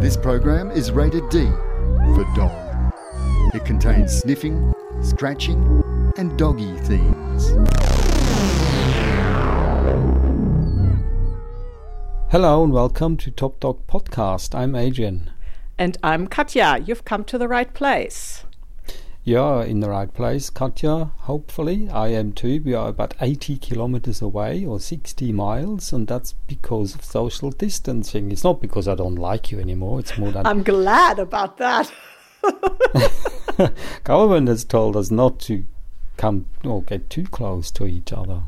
This program is rated D for dog. It contains sniffing, scratching, and doggy themes. Hello and welcome to Top Dog Podcast. I'm Adrian. And I'm Katja. You've come to the right place. You're in the right place, Katja, hopefully. I am too. We are about 80 kilometers away or 60 miles, and that's because of social distancing. It's not because I don't like you anymore, it's more that. I'm glad about that. Government has told us not to come or get too close to each other.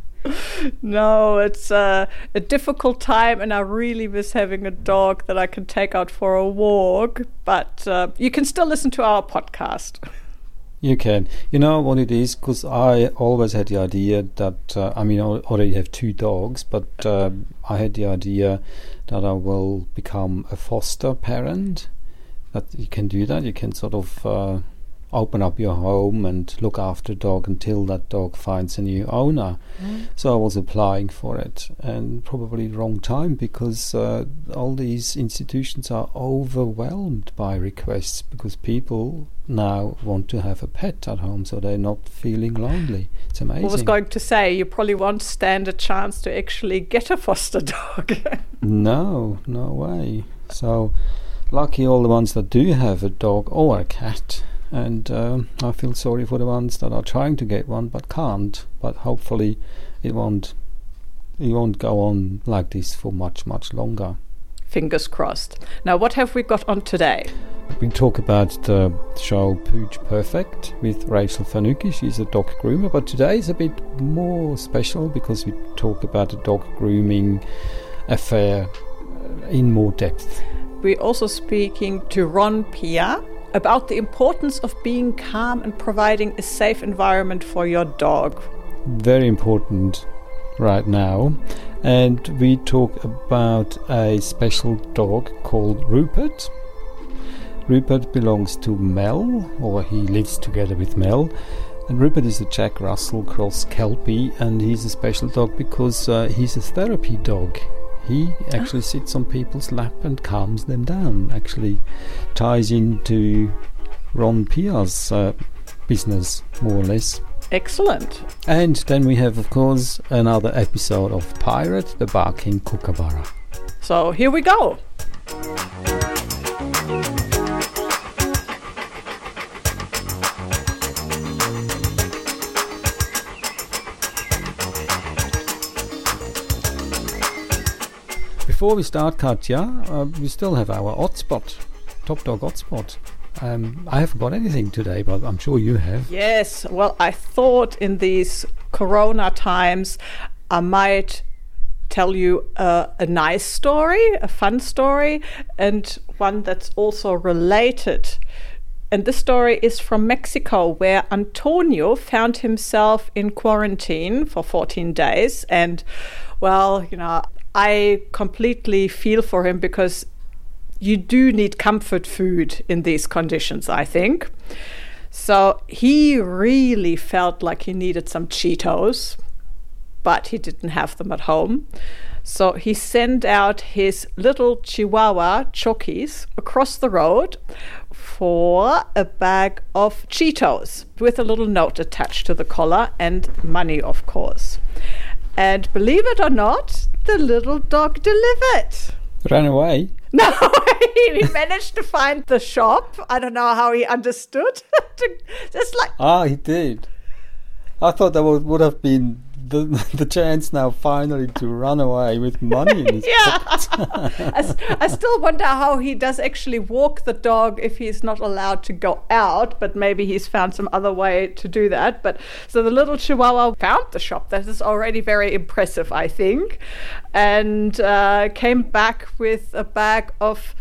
No, it's uh, a difficult time, and I really miss having a dog that I can take out for a walk. But uh, you can still listen to our podcast. You can. You know what it is? Because I always had the idea that, uh, I mean, I already have two dogs, but uh, I had the idea that I will become a foster parent. That you can do that. You can sort of uh, open up your home and look after a dog until that dog finds a new owner. Mm. So I was applying for it, and probably wrong time because uh, all these institutions are overwhelmed by requests because people now want to have a pet at home, so they're not feeling lonely. It's amazing. I was going to say you probably won't stand a chance to actually get a foster dog. no, no way. So lucky all the ones that do have a dog or a cat and um, I feel sorry for the ones that are trying to get one but can't. But hopefully, it won't it won't go on like this for much much longer. Fingers crossed. Now, what have we got on today? We talk about the show Pooch Perfect with Rachel Fanucchi. She's a dog groomer, but today is a bit more special because we talk about a dog grooming affair uh, in more depth. We're also speaking to Ron Pia, about the importance of being calm and providing a safe environment for your dog. Very important right now. And we talk about a special dog called Rupert. Rupert belongs to Mel, or he lives together with Mel. And Rupert is a Jack Russell Cross Kelpie, and he's a special dog because uh, he's a therapy dog. He actually oh. sits on people's lap and calms them down. Actually, ties into Ron Pia's uh, business more or less. Excellent. And then we have, of course, another episode of Pirate the Barking Kookaburra. So here we go. Before we start, Katja, uh, we still have our hotspot, Top Dog hotspot. Um, I haven't got anything today, but I'm sure you have. Yes. Well, I thought in these Corona times, I might tell you uh, a nice story, a fun story, and one that's also related. And this story is from Mexico, where Antonio found himself in quarantine for 14 days. And, well, you know, I completely feel for him because you do need comfort food in these conditions, I think. So he really felt like he needed some Cheetos, but he didn't have them at home. So he sent out his little Chihuahua Chokis across the road for a bag of Cheetos with a little note attached to the collar and money, of course. And believe it or not, the little dog delivered. Ran away? No, he managed to find the shop. I don't know how he understood. Just like. Ah, he did. I thought that would, would have been the the chance now finally to run away with money in his yeah. I, I still wonder how he does actually walk the dog if he's not allowed to go out, but maybe he's found some other way to do that. But so the little Chihuahua found the shop. That is already very impressive, I think, and uh, came back with a bag of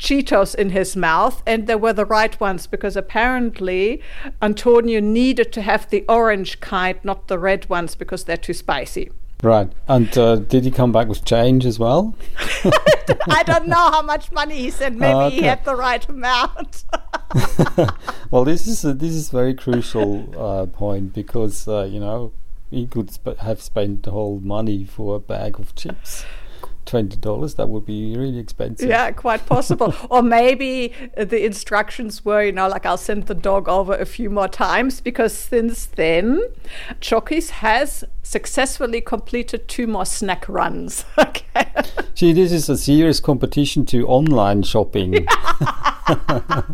Cheetos in his mouth, and they were the right ones because apparently Antonio needed to have the orange kind, not the red ones, because they're too spicy. Right. And uh, did he come back with change as well? I don't know how much money he said. Maybe okay. he had the right amount. well, this is a, this is very crucial uh, point because uh, you know he could sp- have spent the whole money for a bag of chips twenty dollars. That would be really expensive. Yeah, quite possible. or maybe the instructions were, you know, like I'll send the dog over a few more times because since then, Chokis has successfully completed two more snack runs. okay. See, this is a serious competition to online shopping. well,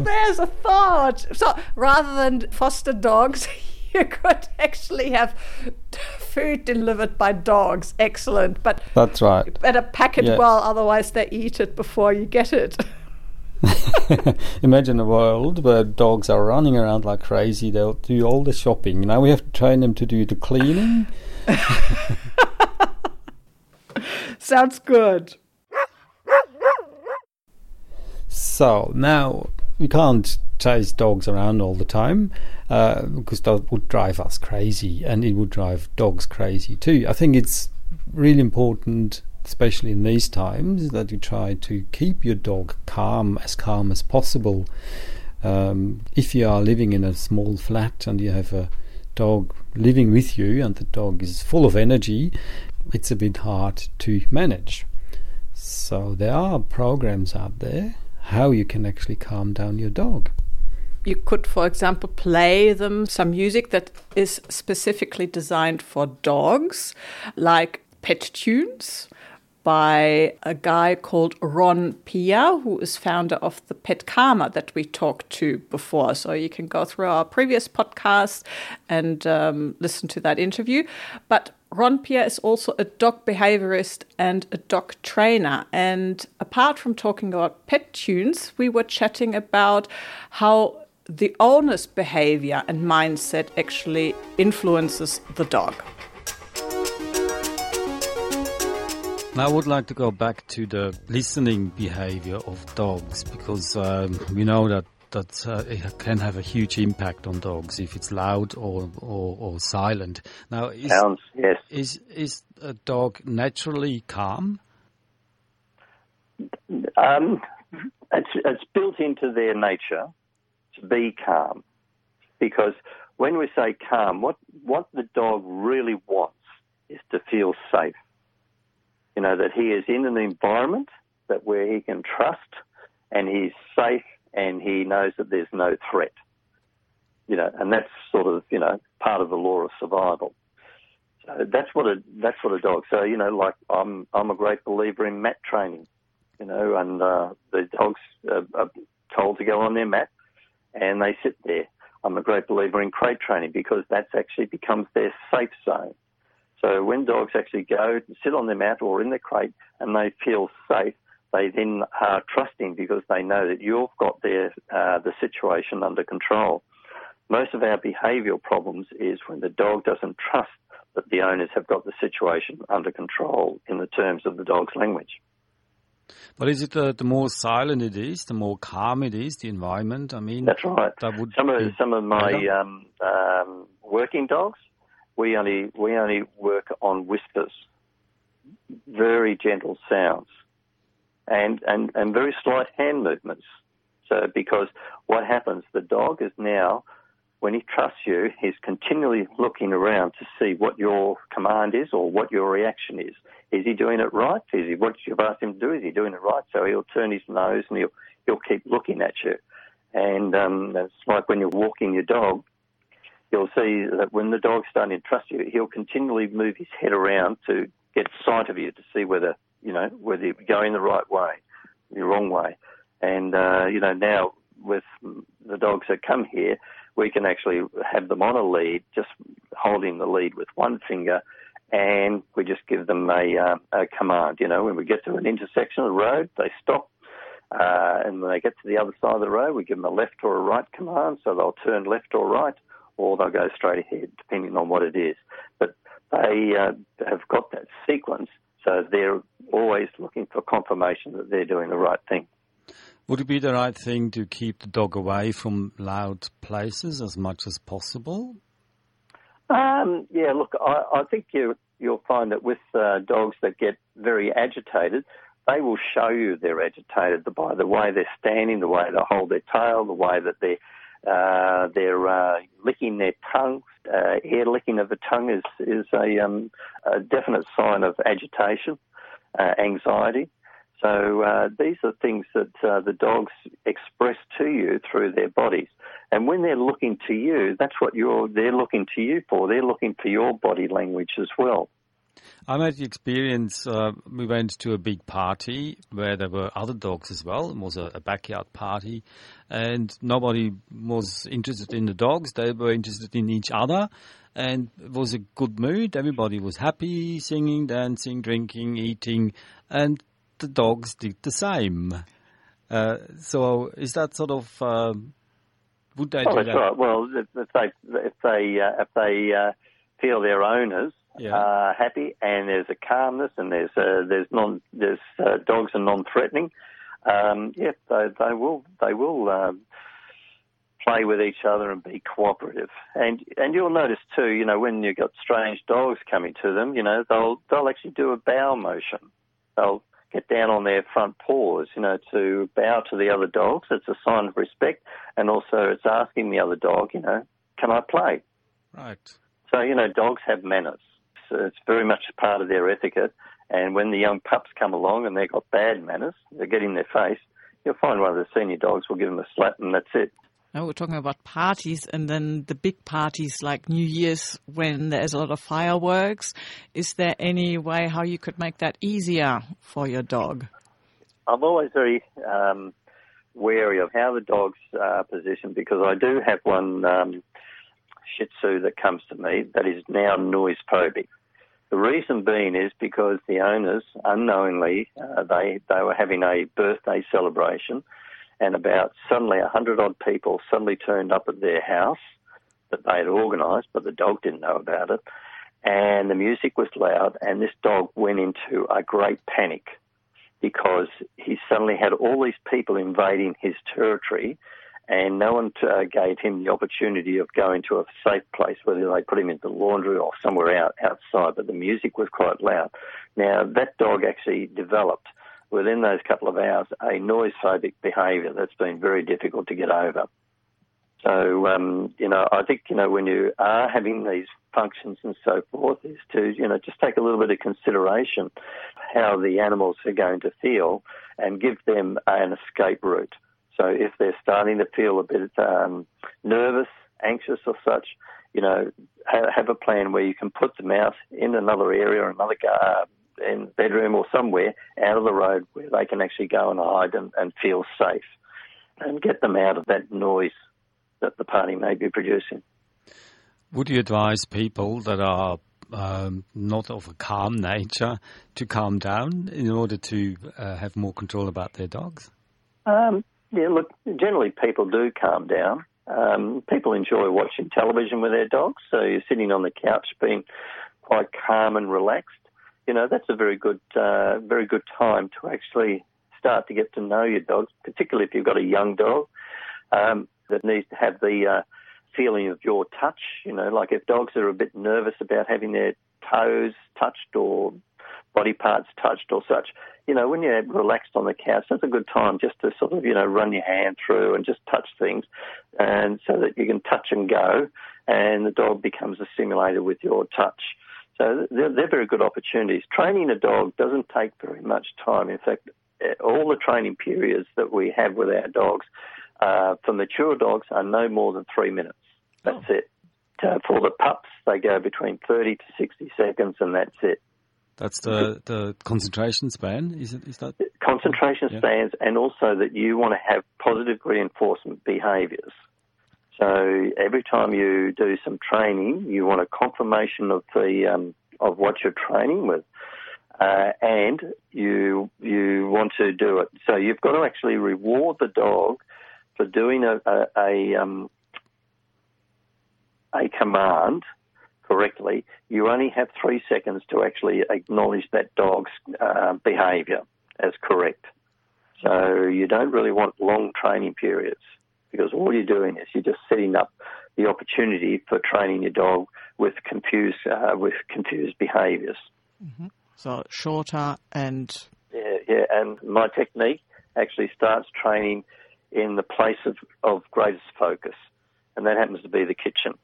there's a thought. So rather than foster dogs, you could actually have food delivered by dogs. Excellent. But that's right. Better pack it yeah. well, otherwise they eat it before you get it. Imagine a world where dogs are running around like crazy. They'll do all the shopping. Now we have to train them to do the cleaning. Sounds good. So now we can't chase dogs around all the time uh, because that would drive us crazy and it would drive dogs crazy too. I think it's really important, especially in these times, that you try to keep your dog calm, as calm as possible. Um, if you are living in a small flat and you have a dog living with you and the dog is full of energy, it's a bit hard to manage. So there are programs out there how you can actually calm down your dog. You could, for example, play them some music that is specifically designed for dogs, like pet tunes by a guy called Ron Pia, who is founder of the PetCalmer that we talked to before. So you can go through our previous podcast and um, listen to that interview. But Ron Pia is also a dog behaviorist and a dog trainer. And apart from talking about pet tunes, we were chatting about how the owner's behavior and mindset actually influences the dog. Now, I would like to go back to the listening behavior of dogs because um, we know that that uh, it can have a huge impact on dogs if it's loud or or, or silent. Now, is, sounds yes. Is is a dog naturally calm? Um, it's it's built into their nature to be calm, because when we say calm, what what the dog really wants is to feel safe you know, that he is in an environment that where he can trust and he's safe and he knows that there's no threat. You know, and that's sort of, you know, part of the law of survival. So that's what a that's what a dog. So, you know, like I'm I'm a great believer in mat training, you know, and uh, the dogs are, are told to go on their mat and they sit there. I'm a great believer in crate training because that's actually becomes their safe zone. So when dogs actually go sit on their mat or in their crate and they feel safe, they then are trusting because they know that you've got their uh, the situation under control. Most of our behavioural problems is when the dog doesn't trust that the owners have got the situation under control in the terms of the dog's language. But is it uh, the more silent it is, the more calm it is, the environment? I mean, that's right. That would some of some of my um, um, working dogs we only we only work on whispers, very gentle sounds, and and and very slight hand movements. So because what happens, the dog is now when he trusts you, he's continually looking around to see what your command is or what your reaction is. Is he doing it right? Is he what you've asked him to do? Is he doing it right? So he'll turn his nose and he'll he'll keep looking at you. And um, it's like when you're walking your dog, you'll see that when the dog's starting to trust you, he'll continually move his head around to get sight of you to see whether you know whether you're going the right way, the wrong way. And uh, you know now with the dogs that come here, we can actually have them on a lead, just holding the lead with one finger, and we just give them a, uh, a command. You know, when we get to an intersection of the road, they stop. Uh, and when they get to the other side of the road, we give them a left or a right command, so they'll turn left or right or they'll go straight ahead, depending on what it is. But they uh, have got that sequence, so they're always looking for confirmation that they're doing the right thing. Would it be the right thing to keep the dog away from loud places as much as possible? Um, yeah, look, I, I think you, will find that with uh, dogs that get very agitated, they will show you they're agitated by the way they're standing, the way they hold their tail, the way that they're Uh, they're uh, licking their tongue. Uh, air licking of the tongue is is a, um, a definite sign of agitation, uh, anxiety. So uh, these are things that the dogs express to you through their bodies. And when they're looking to you, that's what you're they're looking to you for. They're looking for your body language as well. I had the experience. Uh, we went to a big party where there were other dogs as well. It was a, a, backyard party, and nobody was interested in the dogs. They were interested in each other, and it was a good mood. Everybody was happy, singing, dancing, drinking, eating, and the dogs did the same. Uh, so, is that sort of uh, would they oh, do that? right. Well, if they if they uh, if they uh, feel their owners yeah. are happy and there's a calmness and there's uh, there's non there's uh, dogs are non-threatening, um, yeah, they, they will they will um, play with each other and be cooperative. And and you'll notice too, you know, when you've got strange dogs coming to them, you know, they'll they'll actually do a bow motion. They'll get down on their front paws, you know, to bow to the other dogs. It's a sign of respect, and also it's asking the other dog, you know, can I play? Right. So you know, dogs have manners. It's very much part of their etiquette. And when the young pups come along and they've got bad manners, they get in their face. You'll find one of the senior dogs will give them a slap, and that's it. Now we're talking about parties and then the big parties like New Year's when there's a lot of fireworks. Is there any way how you could make that easier for your dog? I'm always very um, wary of how the dog's uh, positioned because I do have one um, Shih Tzu that comes to me that is now noise phobic. The reason being is because the owners unknowingly uh, they they were having a birthday celebration and about suddenly a hundred odd people suddenly turned up at their house that they had organised, but the dog didn't know about it. And the music was loud, and this dog went into a great panic because he suddenly had all these people invading his territory, and no one uh, gave him the opportunity of going to a safe place, whether they put him into the laundry or somewhere out outside. But the music was quite loud. Now that dog actually developed within those couple of hours a noise phobic behaviour that's been very difficult to get over. So, um, you know, I think, you know, when you are having these functions and so forth, is to, you know, just take a little bit of consideration how the animals are going to feel and give them an escape route. So if they're starting to feel a bit um, nervous, anxious or such, you know, have a plan where you can put them out in another area or another garden in bedroom or somewhere out of the road where they can actually go and hide and, and feel safe and get them out of that noise that the party may be producing. Would you advise people that are um, not of a calm nature to calm down in order to uh, have more control about their dogs? Um, yeah, look, generally people do calm down. Um, people enjoy watching television with their dogs, so you're sitting on the couch being quite calm and relaxed you know, that's a very good, uh, very good time to actually start to get to know your dog, particularly if you've got a young dog um, that needs to have the uh, feeling of your touch. You know, like if dogs are a bit nervous about having their toes touched or body parts touched or such, you know, when you're relaxed on the couch, that's a good time just to sort of, you know, run your hand through and just touch things, and so that you can touch and go, and the dog becomes a assimilated with your touch. So they're, they're very good opportunities. Training a dog doesn't take very much time. In fact, eh, all the training periods that we have with our dogs uh, for mature dogs are no more than three minutes. That's oh. it. Uh, for the pups, they go between 30 to 60 seconds, and that's it. That's the, the concentration span, is it? Is that concentration yeah. spans, and also that you want to have positive reinforcement behaviours. So every time you do some training, you want a confirmation of the um, of what you're training with, uh, and you you want to do it. So you've got to actually reward the dog for doing a a, a, um, a command correctly. You only have three seconds to actually acknowledge that dog's uh, behaviour as correct. So you don't really want long training periods because all you're doing is you're just setting up the opportunity for training your dog with confused uh, with confused behaviours. Mm-hmm. So shorter and yeah, yeah. And my technique actually starts training in the place of, of greatest focus, and that happens to be the kitchen.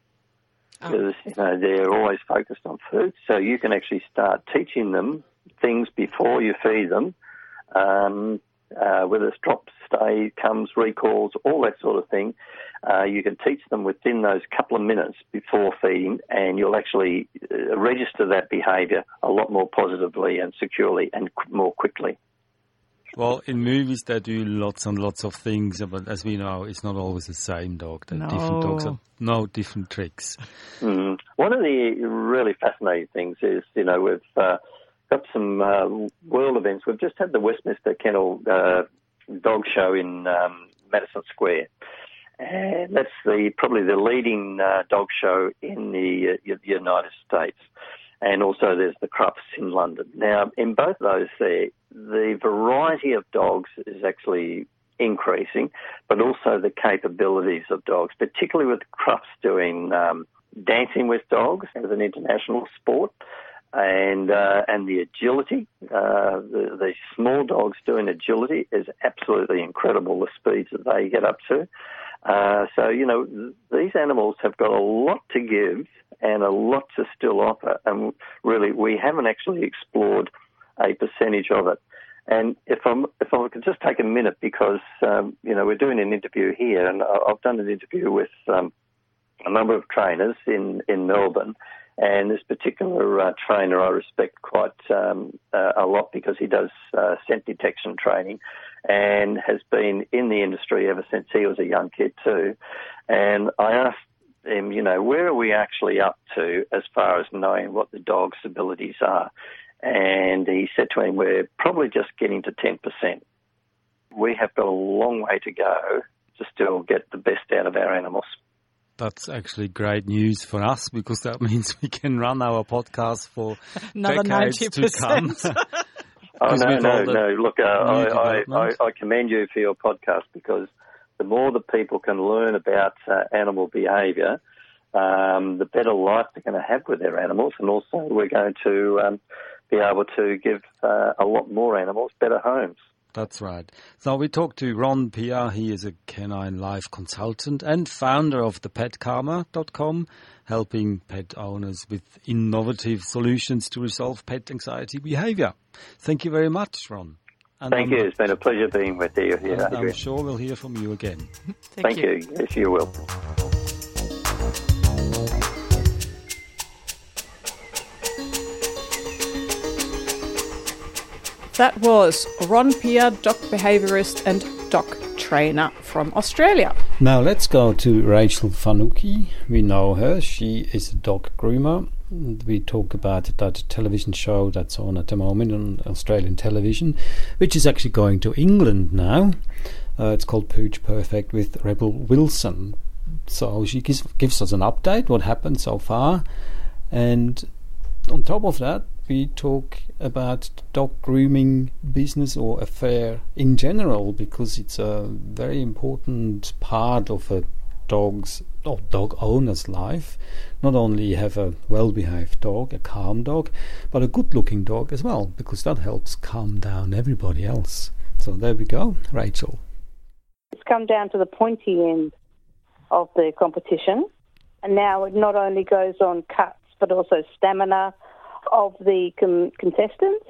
Oh. Because you know they're always focused on food, so you can actually start teaching them things before you feed them, um, uh, whether it's drop, stay, comes, recalls, all that sort of thing. Uh, you can teach them within those couple of minutes before feeding, and you'll actually uh, register that behaviour a lot more positively and securely and qu- more quickly. Well, in movies they do lots and lots of things, but as we know, it's not always the same dog. The different dogs No. have no different tricks. Mm. One of the really fascinating things is, you know, we've uh, got some uh, world events. We've just had the Westminster Kennel uh, Dog Show in um, Madison Square, and that's the probably the leading uh, dog show in the, uh, U- United States. And also, there's the Crufts in London. Now, in both those, there the variety of dogs is actually increasing, but also the capabilities of dogs, particularly with Crufts doing um, dancing with dogs as an international sport, and uh, and the agility. Uh, the, the small dogs doing agility is absolutely incredible. The speeds that they get up to. Uh, so you know th- these animals have got a lot to give and a lot to still offer, and really we haven't actually explored a percentage of it. And if I'm if I could just take a minute because um, you know we're doing an interview here, and I've done an interview with um, a number of trainers in in Melbourne, and this particular uh, trainer I respect quite um, uh, a lot because he does uh, scent detection training, and has been in the industry ever since he was a young kid too. And I asked him, you know, where are we actually up to as far as knowing what the dog's abilities are? And he said to him, we're probably just getting to 10%. We have got a long way to go to still get the best out of our animals. That's actually great news for us because that means we can run our podcast for Another decades to 90%. come. Oh no, no, no! Look, uh, I, I, I. I commend you for your podcast because the more that people can learn about uh, animal behaviour, um, the better life they're going to have with their animals, and also we're going to um, be able to give uh, a lot more animals better homes. That's right. So we talked to Ron Pia. He is a canine life consultant and founder of the petcalmer.com, helping pet owners with innovative solutions to resolve pet anxiety behavior. Thank you very much, Ron. And Thank I'm- you. It's been a pleasure being with you here. I'm sure we'll hear from you again. Thank you. Yes, you will. That was Ron Pia, dog behaviorist and dog trainer from Australia. Now let's go to Rachel Fanucchi. We know her. She is a dog groomer. We talk about that television show that's on at the moment on Australian television, which is actually going to England now. Uh, it's called Pooch Perfect with Rebel Wilson. So she gives, gives us an update what happened so far, and on top of that, we talk about dog grooming business or affair in general because it's a very important part of a dog's or dog owner's life. Not only have a well-behaved dog, a calm dog, but a good-looking dog as well because that helps calm down everybody else. So there we go, Rachel. It's come down to the pointy end of the competition, and now it not only goes on cuts but also stamina of the com- contestants.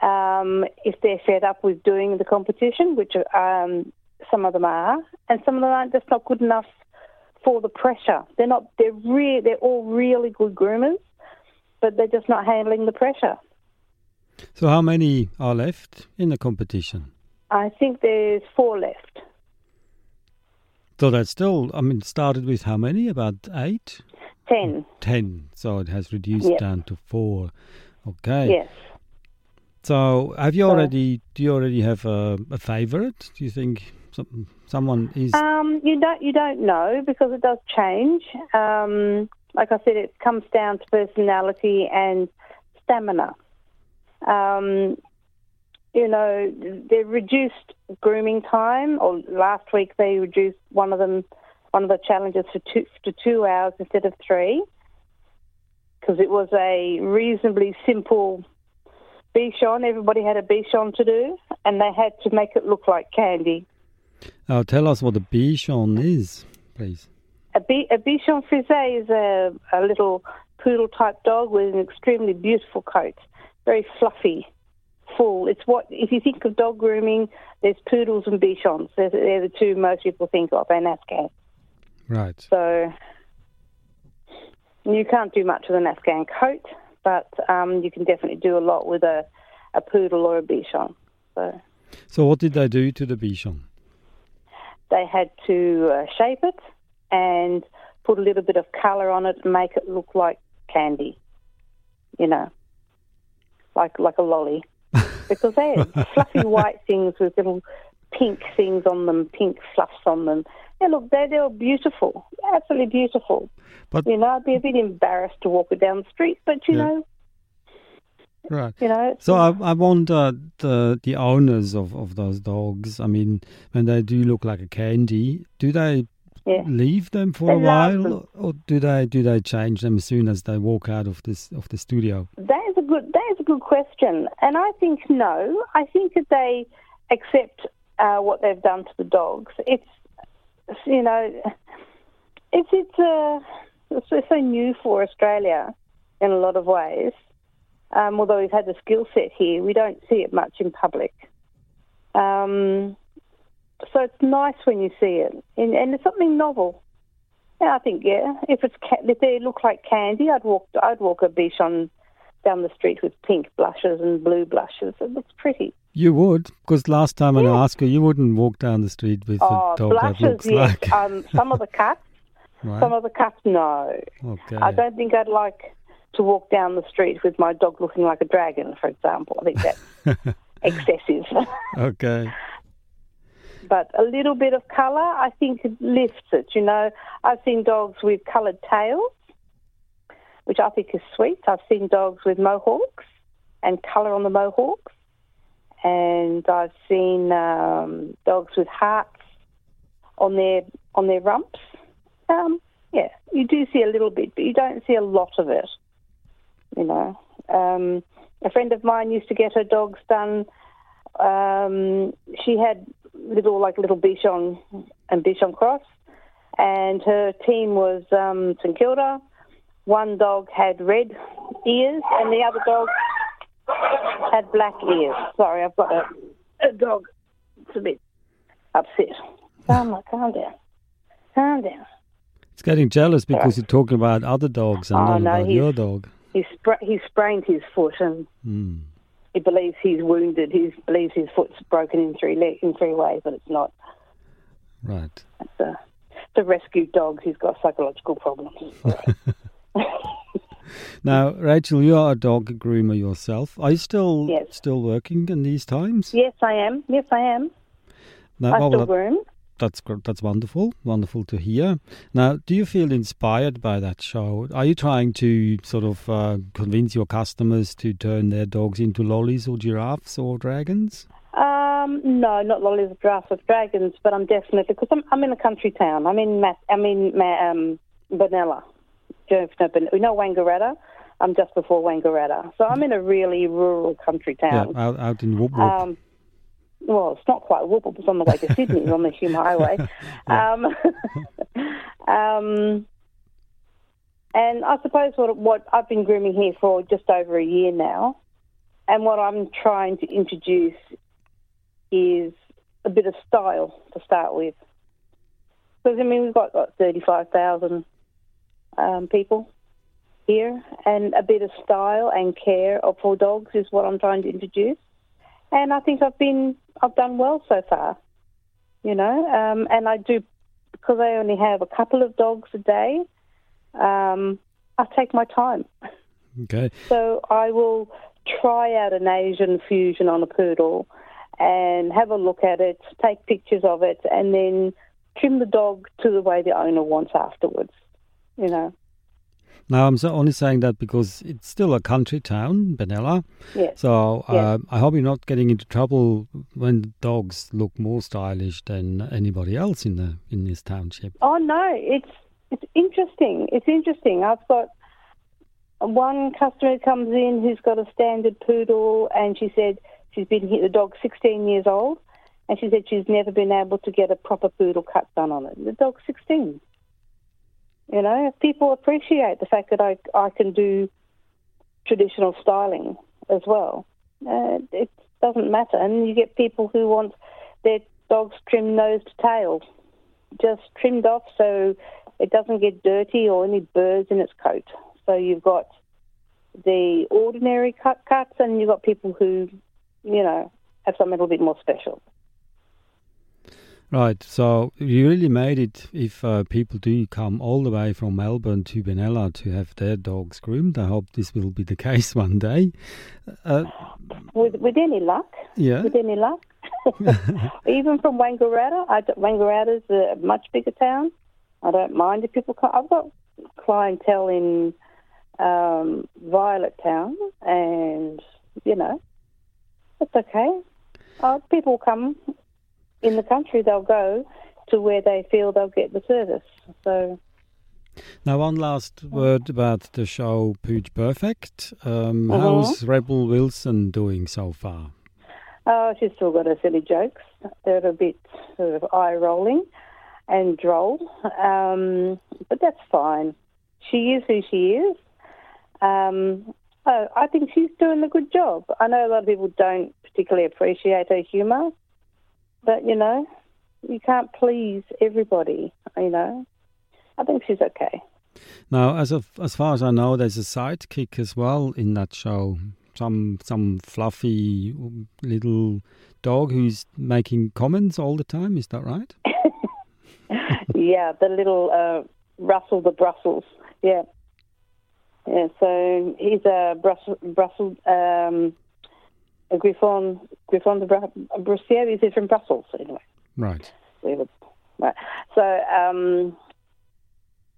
Um, if they're fed up with doing the competition, which um, some of them are, and some of them aren't just not good enough for the pressure. They're not. They're re- They're all really good groomers, but they're just not handling the pressure. So how many are left in the competition? I think there's four left. So that's still, I mean, started with how many? About eight? Ten. Ten. So it has reduced down to four. Okay. Yes. So have you So- already, do you already have a, a favorite? Do you think some, someone is, Um, you don't you don't know because it does change. Um, like I said, it comes down to personality and stamina. Um, you know, they reduced grooming time, or last week they reduced one of them, one of the challenges for two to two hours instead of three, because it was a reasonably simple Bichon. Everybody had a Bichon to do, and they had to make it look like candy. Uh, tell us what a Bichon is, please. A, B- a Bichon Frise is a, a little poodle type dog with an extremely beautiful coat, very fluffy, full. It's what, if you think of dog grooming, there's poodles and Bichons. They're, they're the two most people think of, and Afghan. Right. So you can't do much with an Afghan coat, but um, you can definitely do a lot with a, a poodle or a Bichon. So So, what did they do to the Bichon? they had to uh, shape it and put a little bit of colour on it and make it look like candy, you know, like like a lolly, because they had fluffy white things with little pink things on them, pink fluffs on them. Yeah, look, they they were beautiful, absolutely beautiful. But- you know, I'd be a bit embarrassed to walk it down the street, but you Yeah. know, Right. you know. So I, I wonder the the owners of, of those dogs. I mean, when they do look like a candy, do they Yeah. leave them for They a while, them. or do they do they change them as soon as they walk out of this of the studio? That is a good. That is a good question, and I think no. I think that they accept uh, what they've done to the dogs. It's you know, it's it's uh, it's so- new for Australia in a lot of ways. Um, although we've had the skill set here, we don't see it much in public. Um, so it's nice when you see it, and, and it's something novel. Yeah, I think yeah. If it's if they look like candy, I'd walk I'd walk a Bichon down the street with pink blushes and blue blushes. It looks pretty. You would, because last time when I asked you, you wouldn't walk down the street with Oh, a dog that looks yes. like. Um, some of the cuts, right. some of the cuts, no. okay. I don't think I'd like to walk down the street with my dog looking like a dragon, for example. I think that's excessive. okay. but a little bit of colour, I think it lifts it. You know, I've seen dogs with coloured tails, which I think is sweet. I've seen dogs with mohawks and colour on the mohawks, and I've seen um, dogs with hearts on their on their rumps. Um, yeah, you do see a little bit, but you don't see a lot of it. You know, um, a friend of mine used to get her dogs done. Um, she had little like little Bichon and Bichon cross, and her team was um, St Kilda. One dog had red ears, and the other dog had black ears. Sorry, I've got a, a dog. It's a bit upset. Calm, down, calm down. Calm down. It's getting jealous because you're talking about other dogs and Oh, not no, about your dog. He, spra- he sprained his foot, and Hmm. he believes he's wounded. He believes his foot's broken in three le- in three ways, but it's not. Right. It's a, it's a rescue dog. He's got psychological problems. Now, Rachel, you are a dog groomer yourself. Are you still Yes. still working in these times? yes, I am. Yes, I am. No, I well, still groom. that's that's wonderful, wonderful to hear. Now, do you feel inspired by that show? Are you trying to sort of uh, convince your customers to turn their dogs into lollies or giraffes or dragons? Um, no, not lollies, or giraffes, or dragons, but I'm definitely because I'm, I'm in a country town. I'm in Mass, I'm in Ma, um, Benalla. Do you know, know Ben- you know Wangaratta? I'm just before Wangaratta, so I'm in a really rural country town. Yeah, out, out in Whoop Whoop. Um, well, it's not quite Whoopal, it's on the way to Sydney on the Hume Highway. Um, um, and I suppose what, what I've been grooming here for just over a year now, and what I'm trying to introduce is a bit of style to start with. Because, I mean, we've got, got 35,000 um, people here, and a bit of style and care for dogs is what I'm trying to introduce and I think I've been I've done well so far, you know. Um, and I do because I only have a couple of dogs a day. Um, I take my time, okay. so I will try out an Asian fusion on a poodle and have a look at it, take pictures of it, and then trim the dog to the way the owner wants afterwards. You know. Now, I'm only saying that because it's still a country town, Benalla. Yes. So uh, Yeah. I hope you're not getting into trouble when the dogs look more stylish than anybody else in the in this township. Oh no, it's it's interesting. It's interesting. I've got one customer who comes in who's got a standard poodle, and she said she's been here. The dog's 16 years old, and she said she's never been able to get a proper poodle cut done on it. The dog's 16. You know, people appreciate the fact that I, I can do traditional styling as well. Uh, it doesn't matter. And you get people who want their dogs trimmed nose to tail, just trimmed off so it doesn't get dirty or any burrs in its coat. So you've got the ordinary cut cuts, and you've got people who, you know, have something a little bit more special. Right, so you really made it if uh, people do come all the way from Melbourne to Benalla to have their dogs groomed. I hope this will be the case one day. Uh, with, with any luck, yeah. With any luck, even from Wangaratta, I Wangaratta's a much bigger town. I don't mind if people come. I've got clientele in um, Violet Town, and you know, it's okay. Uh, people come in the country, they'll go to where they feel they'll get the service. So. Now, one last word about the show Pooch Perfect. Um, uh-huh. How's Rebel Wilson doing so far? Oh, she's still got her silly jokes. They're a bit sort of eye rolling and droll, um, but that's fine. She is who she is. Um, oh, I think she's doing a good job. I know a lot of people don't particularly appreciate her humour, but, you know, you can't please everybody, you know. I think she's okay. Now, as of as far as I know, there's a sidekick as well in that show. Some some fluffy little dog who's making comments all the time. Is that right? yeah, the little uh, Russell the Brussels. Yeah, yeah. So he's a Brussels Brussels um, Griffon, Griffon de Brussier is from Brussels, anyway. Right. Right. So, um,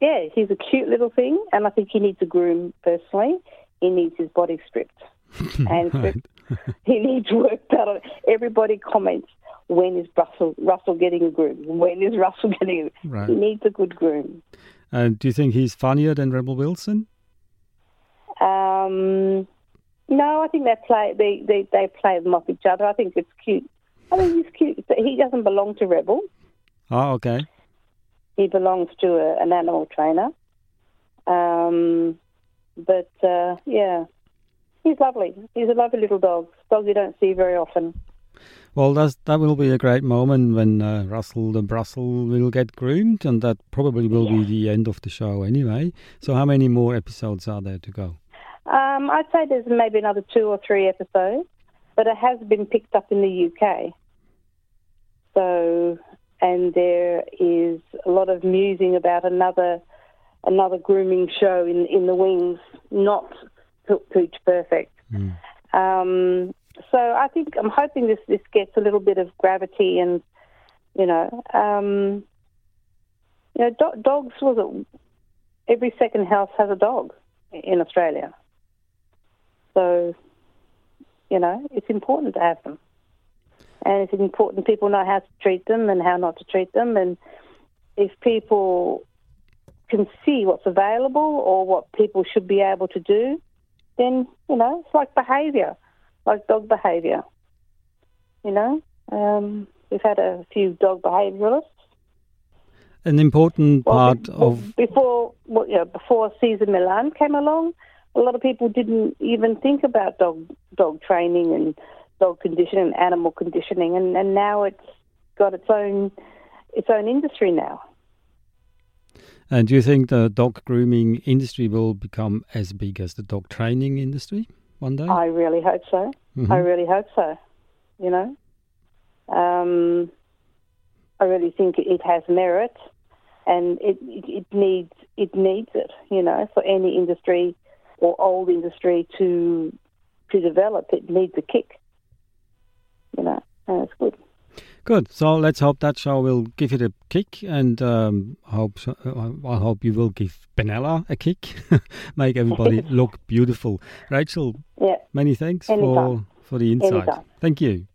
yeah, he's a cute little thing, and I think he needs a groom personally. He needs his body stripped. and he needs work done on Everybody comments, when is Russell, Russell getting a groom? When is Russell getting a right. He needs a good groom. And do you think he's funnier than Rebel Wilson? Um, no, I think they play they, they, they play them off each other. I think it's cute. I think he's cute. He doesn't belong to Rebel. Oh, okay. He belongs to a, an animal trainer. Um, but uh, yeah, he's lovely. He's a lovely little dog. Dog you don't see very often. Well, that's, that will be a great moment when uh, Russell the Brussels will get groomed, and that probably will yeah. be the end of the show anyway. So, how many more episodes are there to go? Um, I'd say there's maybe another two or three episodes, but it has been picked up in the UK. So, and there is a lot of musing about another another grooming show in in the wings, not Pooch Perfect. Mm. Um, so I think I'm hoping this this gets a little bit of gravity and you know, um, you know, do- dogs was it? Every second house has a dog in Australia. So, you know, it's important to have them. And it's important people know how to treat them and how not to treat them. And if people can see what's available or what people should be able to do, then, you know, it's like behaviour, like dog behaviour. You know, um, we've had a few dog behaviouralists. An important well, part before, of before, well, you know, before Cesar Millan came along, a lot of people didn't even think about dog dog training and dog conditioning and animal conditioning, and, and now it's got its own its own industry now. And do you think the dog grooming industry will become as big as the dog training industry one day? I really hope so. Mm-hmm. I really hope so. You know, um, I really think it has merit, and it, it, it needs it needs it. You know, for any industry or old industry to to develop, it needs a kick. You know, and it's good. Good. So let's hope that show will give it a kick, and um, hope so, uh, I hope you will give Benalla a kick, make everybody look beautiful. Rachel, yeah. many thanks Anytime. for for the insight. Anytime. Thank you.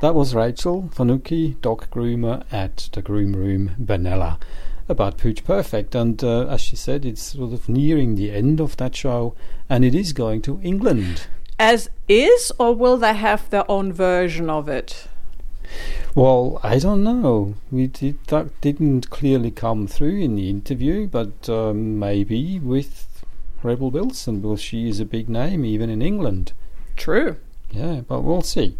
That was Rachel Fanucchi, dog groomer at the Groom Room Benalla about Pooch Perfect. And uh, as she said, it's sort of nearing the end of that show, and it is going to England. as is, or will they have their own version of it? Well, I don't know. We did that didn't clearly come through in the interview, but um, maybe with Rebel Wilson, Well, she is a big name even in England. True. Yeah, but we'll see.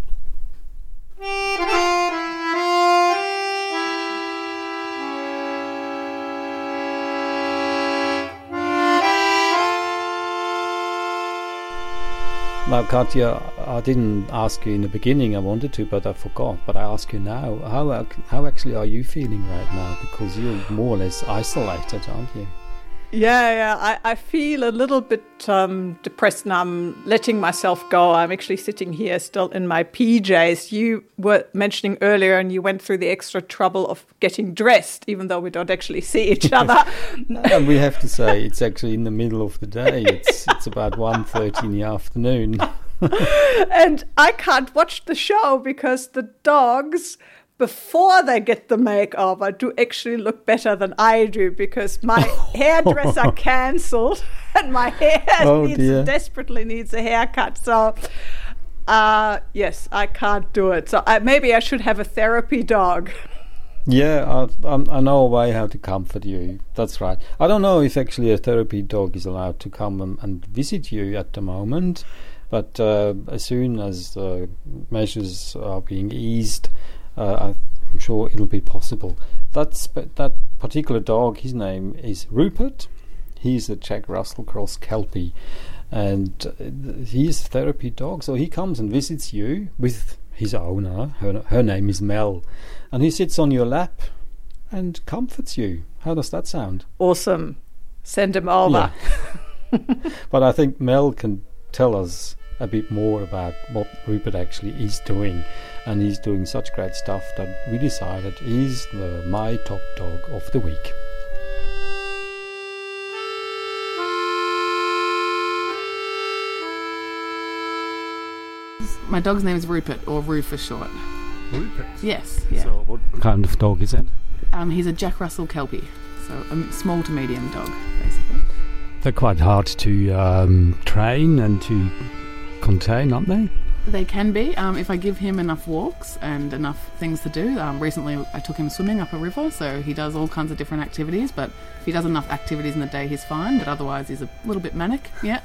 Now, Katja, I didn't ask you in the beginning. I wanted to, but I forgot. But I ask you now. How how actually are you feeling right now? Because you're more or less isolated, aren't you? Yeah, yeah. I, I feel a little bit um, depressed and I'm letting myself go. I'm actually sitting here still in my PJs. You were mentioning earlier and you went through the extra trouble of getting dressed, even though we don't actually see each other. and we have to say it's actually in the middle of the day. It's it's about 1.30 in the afternoon. and I can't watch the show because the dogs before they get the makeover do actually look better than I do because my hairdresser cancelled and my hair Oh, needs, desperately needs a haircut. So, uh, yes, I can't do it. So I, maybe I should have a therapy dog. Yeah, I, I know a way how to comfort you. That's right. I don't know if actually a therapy dog is allowed to come and, and visit you at the moment, but uh, as soon as the measures are being eased, uh, I'm sure it'll be possible. That's but that particular dog. His name is Rupert. He's a Jack Russell Cross Kelpie, and uh, he's a therapy dog. So he comes and visits you with his owner. Her, her name is Mel, and he sits on your lap and comforts you. How does that sound? Awesome. Send him over. Yeah. but I think Mel can tell us a bit more about what Rupert actually is doing. And he's doing such great stuff that we decided he's the my top dog of the week. My dog's name is Rupert, or Roo for short. Rupert. Yes, yeah. So what kind of dog is it? Um, he's a Jack Russell Kelpie, so a small to medium dog, basically. They're quite hard to um, train and to contain, aren't they? They can be um, if I give him enough walks and enough things to do. Um, recently, I took him swimming up a river, so he does all kinds of different activities. But if he does enough activities in the day, he's fine. But otherwise, he's a little bit manic. Yeah.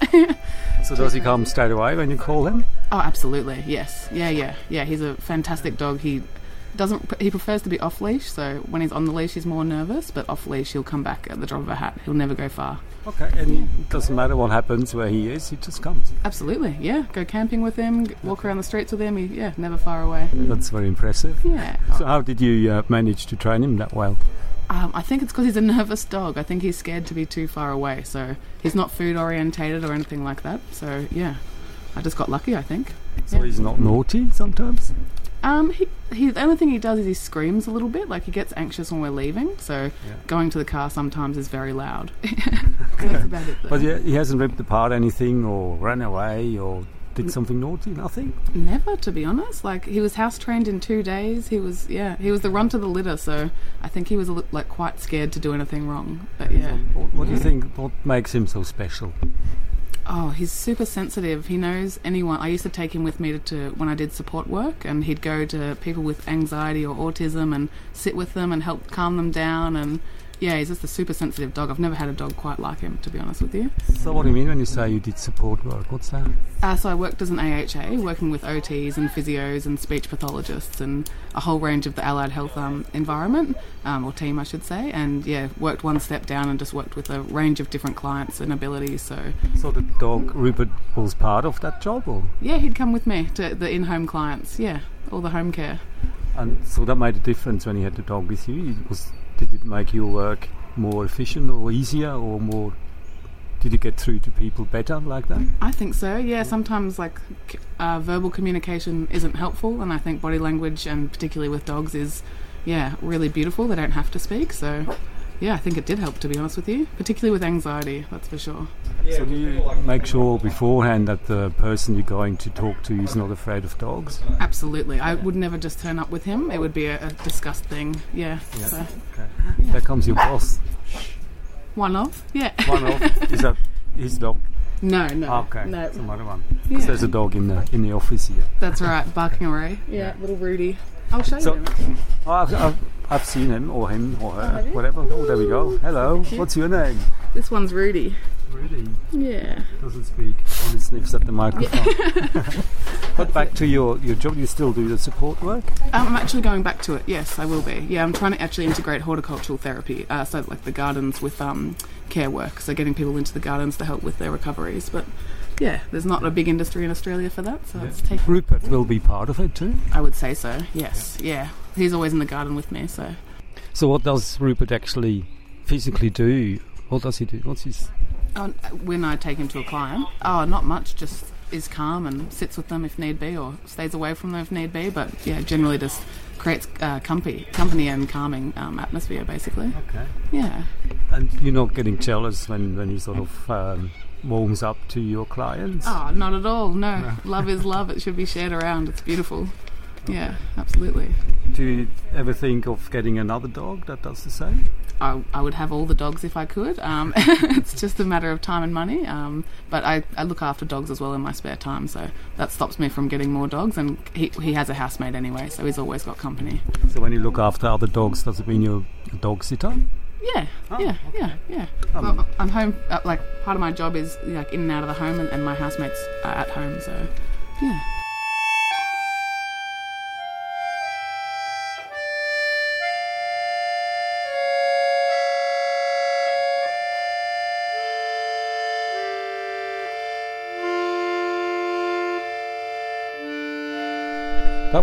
So does he come straight away when you call him? Oh, absolutely. Yes. Yeah, yeah, yeah. He's a fantastic dog. He doesn't. He prefers to be off leash. So when he's on the leash, he's more nervous. But off leash, he'll come back at the drop of a hat. He'll never go far. Okay, and it doesn't matter what happens where he is, he just comes. Absolutely. Yeah. Go camping with him. Walk around the streets with him. He, yeah, never far away. That's very impressive. Yeah. So how did you uh, manage to train him that well? Um, I think it's because he's a nervous dog. I think he's scared to be too far away. So he's not food orientated or anything like that. So yeah, I just got lucky. I think. So Yeah. he's not naughty sometimes? Um, he, he the only thing he does is he screams a little bit. Like he gets anxious when we're leaving. So Yeah. going to the car sometimes is very loud. That's about it. But he, he hasn't ripped apart anything or ran away or did something naughty? Nothing? Never, to be honest. Like he was house trained in two days. He was yeah. He was the runt of the litter. So I think he was like quite scared to do anything wrong. But yeah. What, what do you think? What makes him so special? Oh, he's super sensitive. He knows anyone. I used to take him with me to, to when I did support work, and he'd go to people with anxiety or autism and sit with them and help calm them down. And yeah, he's just a super sensitive dog. I've never had a dog quite like him, to be honest with you. So what do you mean when you say you did support work? What's that? Uh, so I worked as an AHA, working with OTs and physios and speech pathologists and a whole range of the allied health um, environment, um, or team, I should say. And yeah, worked one step down and just worked with a range of different clients and abilities. So So the dog Rupert was part of that job, or yeah, he'd come with me to the in-home clients. Yeah, all the home care. and so that made a difference when you had the dog with you. It was did it make your work more efficient or easier or more? Did it get through to people better like that? I think so. Yeah, sometimes like uh, verbal communication isn't helpful, and I think body language, and particularly with dogs, is yeah really beautiful. They don't have to speak, so yeah, I think it did help to be honest with you, particularly with anxiety. That's for sure. So do you make sure beforehand that the person you're going to talk to is not afraid of dogs? Absolutely, I would never just turn up with him. It would be a, a discussed thing. Yeah. Yeah. So Okay. There comes your boss. one of yeah. One of is that his dog. No, no. Ah, okay, No. some other one. 'Cause Yeah. there's a dog in the in the office here. That's right, barking away. Yeah, little Rudy. I'll show So- you him. Oh, I've, I've, I've seen him or him or her, have you? whatever. Oh, there we go. Hello. What's your name? This one's Rudy. Rudy. Yeah. Doesn't speak. Only sniffs at the microphone. but back to your, your job. You still do the support work? Um, I'm actually going back to it. Yes, I will be. Yeah, I'm trying to actually integrate horticultural therapy, uh, so like the gardens with um, care work. So getting people into the gardens to help with their recoveries. But yeah, there's not a big industry in Australia for that, so it's taking. Rupert will be part of it too. I would say so. Yes. Yeah. He's always in the garden with me. So So what does Rupert actually physically do? What does he do? What's his? Oh, when I take him to a client, oh, not much. Just is calm and sits with them if need be, or stays away from them if need be. But yeah, generally just creates uh, company, company and calming um, atmosphere, basically. Okay. Yeah. And you're not getting jealous when when he sort of um, warms up to your clients. Oh, not at all. No, love is love. It should be shared around. It's beautiful. Yeah, absolutely. Do you ever think of getting another dog that does the same? I, I would have all the dogs if I could. Um, it's just a matter of time and money. Um, but I, I look after dogs as well in my spare time, so that stops me from getting more dogs. And he, he has a housemate anyway, so he's always got company. So when you look after other dogs, does it mean you're a dog sitter? Yeah, yeah, yeah, yeah. well, I'm home. Uh, like part of my job is like in and out of the home, and, and my housemates are at home. So, yeah.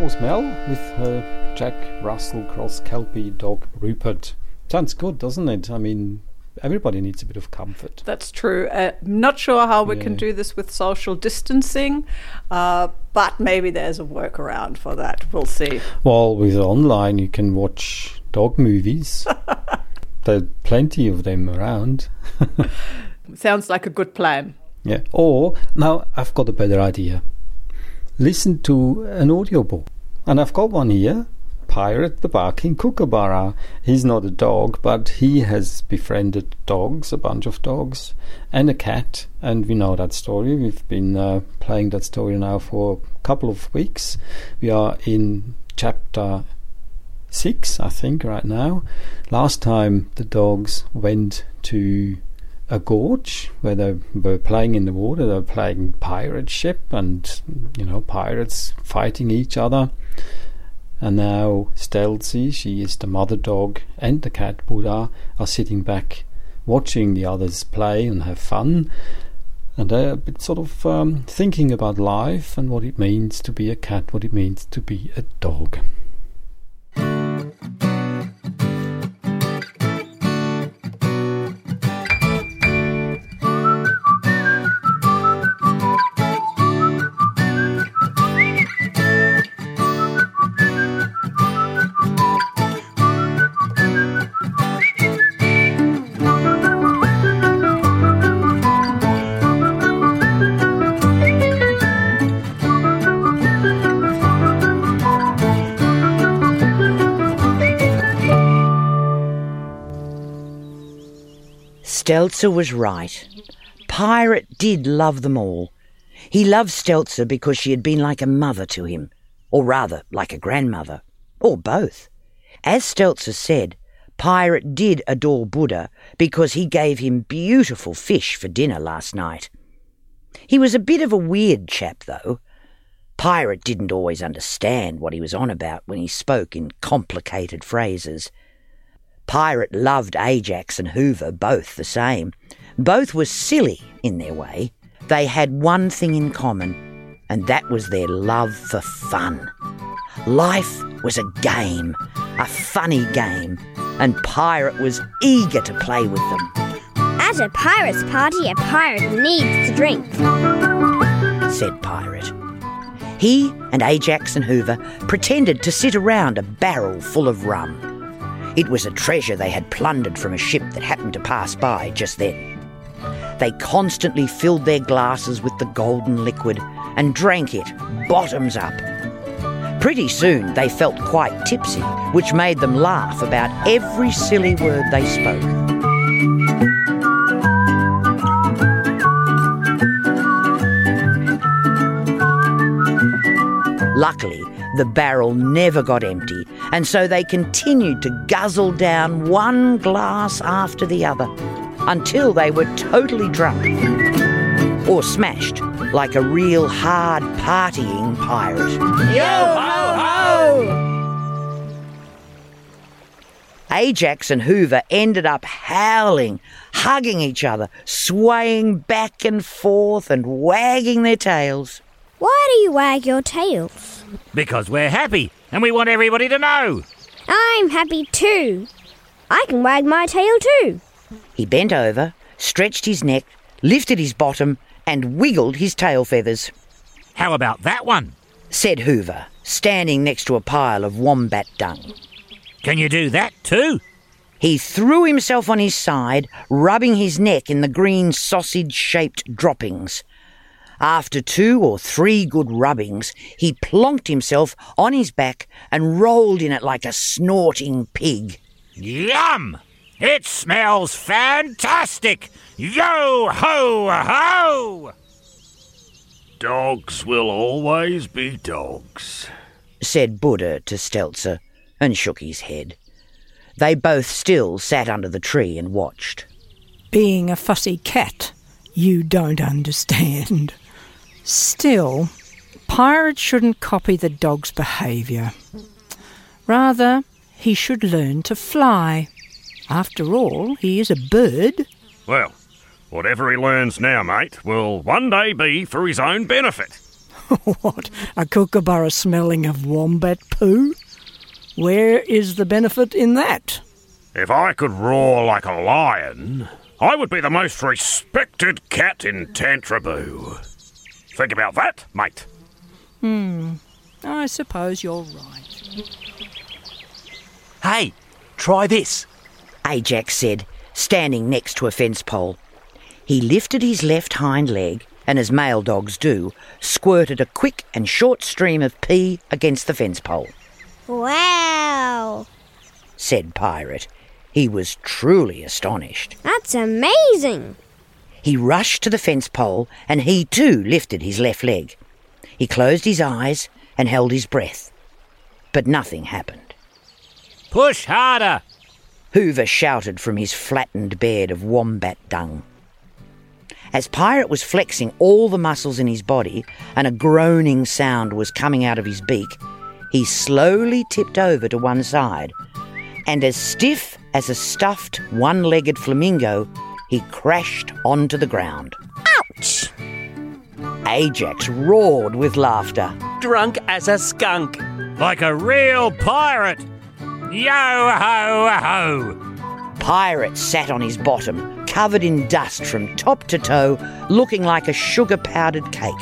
Was Mel with her Jack Russell Cross Kelpie dog Rupert. Sounds good, doesn't it? I mean, everybody needs a bit of comfort. That's true. Uh, not sure how we can do this with social distancing, uh, but maybe there's a workaround for that. We'll see. Well, with online, you can watch dog movies. there are plenty of them around. Sounds like a good plan. Yeah. Or now I've got a better idea. Listen to an audiobook. And I've got one here. Pirate the Barking Kookaburra. He's not a dog, but he has befriended dogs, a bunch of dogs, and a cat. And we know that story. We've been uh, playing that story now for a couple of weeks. We are in chapter six, I think, right now. Last time the dogs went to a gorge where they were playing in the water. They were playing pirate ship and, you know, pirates fighting each other. And now Stelzy, she is the mother dog, and the cat Buddha are sitting back watching the others play and have fun. And they're a bit sort of um, thinking about life and what it means to be a cat, what it means to be a dog. Stelzer was right. Pirate did love them all. He loved Stelzer because she had been like a mother to him, or rather, like a grandmother, or both. As Stelzer said, Pirate did adore Buddha because he gave him beautiful fish for dinner last night. He was a bit of a weird chap, though. Pirate didn't always understand what he was on about when he spoke in complicated phrases. Pirate loved Ajax and Hoover both the same. Both were silly in their way. They had one thing in common, and that was their love for fun. Life was a game, a funny game, and Pirate was eager to play with them. At a pirate's party, a pirate needs to drink. said Pirate. He and Ajax and Hoover pretended to sit around a barrel full of rum. It was a treasure they had plundered from a ship that happened to pass by just then. They constantly filled their glasses with the golden liquid and drank it bottoms up. Pretty soon they felt quite tipsy, which made them laugh about every silly word they spoke. Luckily, the barrel never got empty and so they continued to guzzle down one glass after the other until they were totally drunk or smashed like a real hard partying pirate. Yo ho ho! Ajax and Hoover ended up howling, hugging each other, swaying back and forth and wagging their tails. Why do you wag your tails? Because we're happy and we want everybody to know. I'm happy too. I can wag my tail too. He bent over, stretched his neck, lifted his bottom, and wiggled his tail feathers, How about that one? said Hoover, standing next to a pile of wombat dung. Can you do that too? He threw himself on his side, rubbing his neck in the green sausage shaped droppings. After two or three good rubbings, he plonked himself on his back and rolled in it like a snorting pig. Yum! It smells fantastic! Yo ho ho! Dogs will always be dogs. said Buddha to Stelzer, and shook his head. They both still sat under the tree and watched. Being a fussy cat, you don't understand. Still, Pirate shouldn't copy the dog's behaviour. Rather, he should learn to fly. After all, he is a bird. Well, whatever he learns now, mate, will one day be for his own benefit. what, a kookaburra smelling of wombat poo? Where is the benefit in that? If I could roar like a lion, I would be the most respected cat in Tantraboo. Think about that, mate. Hmm, I suppose you're right. Hey, try this. Ajax said, standing next to a fence pole. He lifted his left hind leg and, as male dogs do, squirted a quick and short stream of pee against the fence pole. Wow! Said Pirate. He was truly astonished. That's amazing! He rushed to the fence pole and he too lifted his left leg. He closed his eyes and held his breath. But nothing happened. Push harder! Hoover shouted from his flattened bed of wombat dung. As Pirate was flexing all the muscles in his body and a groaning sound was coming out of his beak, he slowly tipped over to one side, and as stiff as a stuffed one legged flamingo, he crashed onto the ground. Ouch! Ajax roared with laughter. Drunk as a skunk. Like a real pirate. Yo ho ho! Pirate sat on his bottom, covered in dust from top to toe, looking like a sugar powdered cake.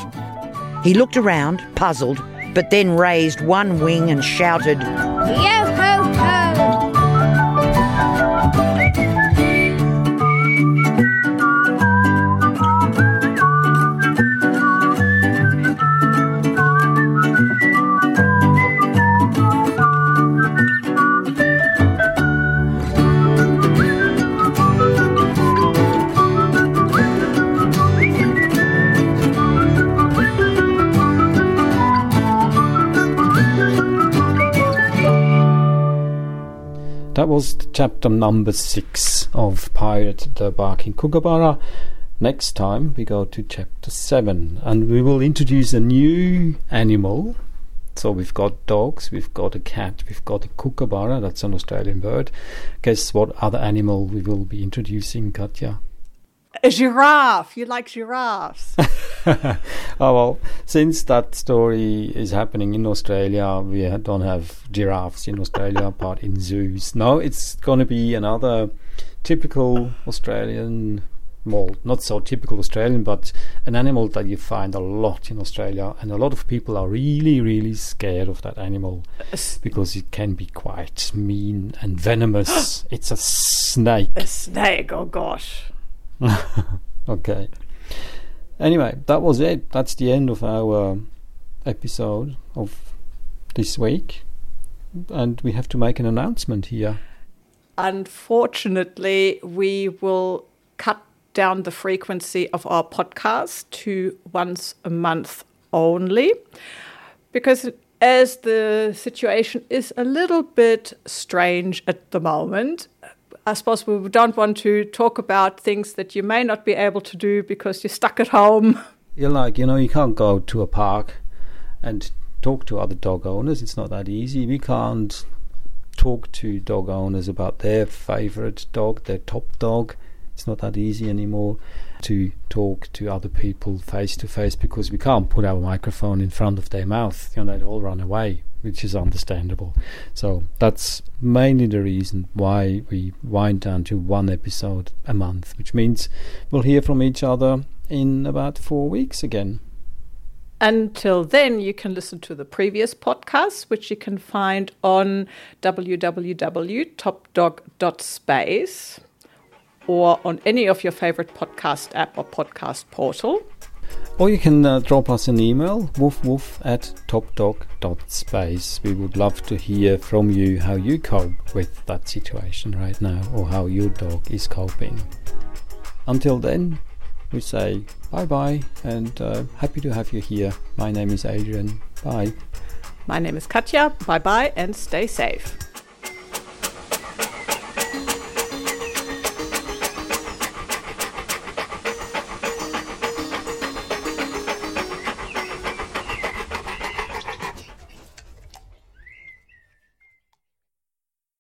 He looked around, puzzled, but then raised one wing and shouted, Yo ho ho! Was chapter number six of Pirate the Barking Kookaburra. Next time we go to chapter seven and we will introduce a new animal. So we've got dogs, we've got a cat, we've got a kookaburra, that's an Australian bird. Guess what other animal we will be introducing, Katja? A giraffe. You like giraffes? oh well, since that story is happening in Australia, we don't have giraffes in Australia, apart in zoos. No, it's going to be another typical Australian, well, not so typical Australian, but an animal that you find a lot in Australia, and a lot of people are really, really scared of that animal because it can be quite mean and venomous. it's a snake. a snake. Oh gosh. okay. Anyway, that was it. That's the end of our episode of this week. And we have to make an announcement here. Unfortunately, we will cut down the frequency of our podcast to once a month only because as the situation is a little bit strange at the moment, I suppose we don't want to talk about things that you may not be able to do because you're stuck at home. You're like, you know, you can't go to a park and talk to other dog owners. It's not that easy. We can't talk to dog owners about their favorite dog, their top dog. It's not that easy anymore to talk to other people face to face because we can't put our microphone in front of their mouth. You know, they'd all run away, which is understandable. So that's mainly the reason why we wind down to one episode a month, which means we'll hear from each other in about four weeks again. Until then, you can listen to the previous podcasts, which you can find on www.topdog.space or on any of your favorite podcast app or podcast portal. Or you can uh, drop us an email, woofwoof at topdog.space. We would love to hear from you how you cope with that situation right now or how your dog is coping. Until then, we say bye bye and uh, happy to have you here. My name is Adrian. Bye. My name is Katja. Bye bye and stay safe.